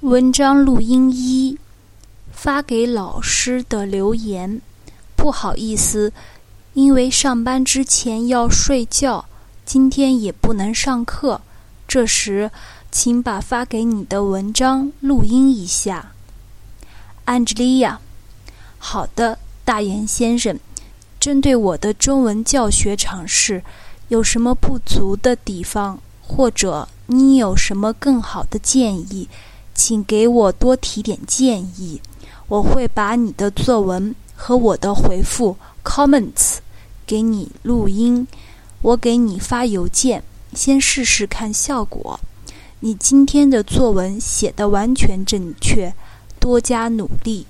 文章录音一，发给老师的留言。不好意思，因为上班之前要睡觉，今天也不能上课。这时，请把发给你的文章录音一下。安吉丽亚，好的，大岩先生。针对我的中文教学尝试，有什么不足的地方，或者你有什么更好的建议？请给我多提点建议，我会把你的作文和我的回复 comments 给你录音，我给你发邮件，先试试看效果。你今天的作文写的完全正确，多加努力。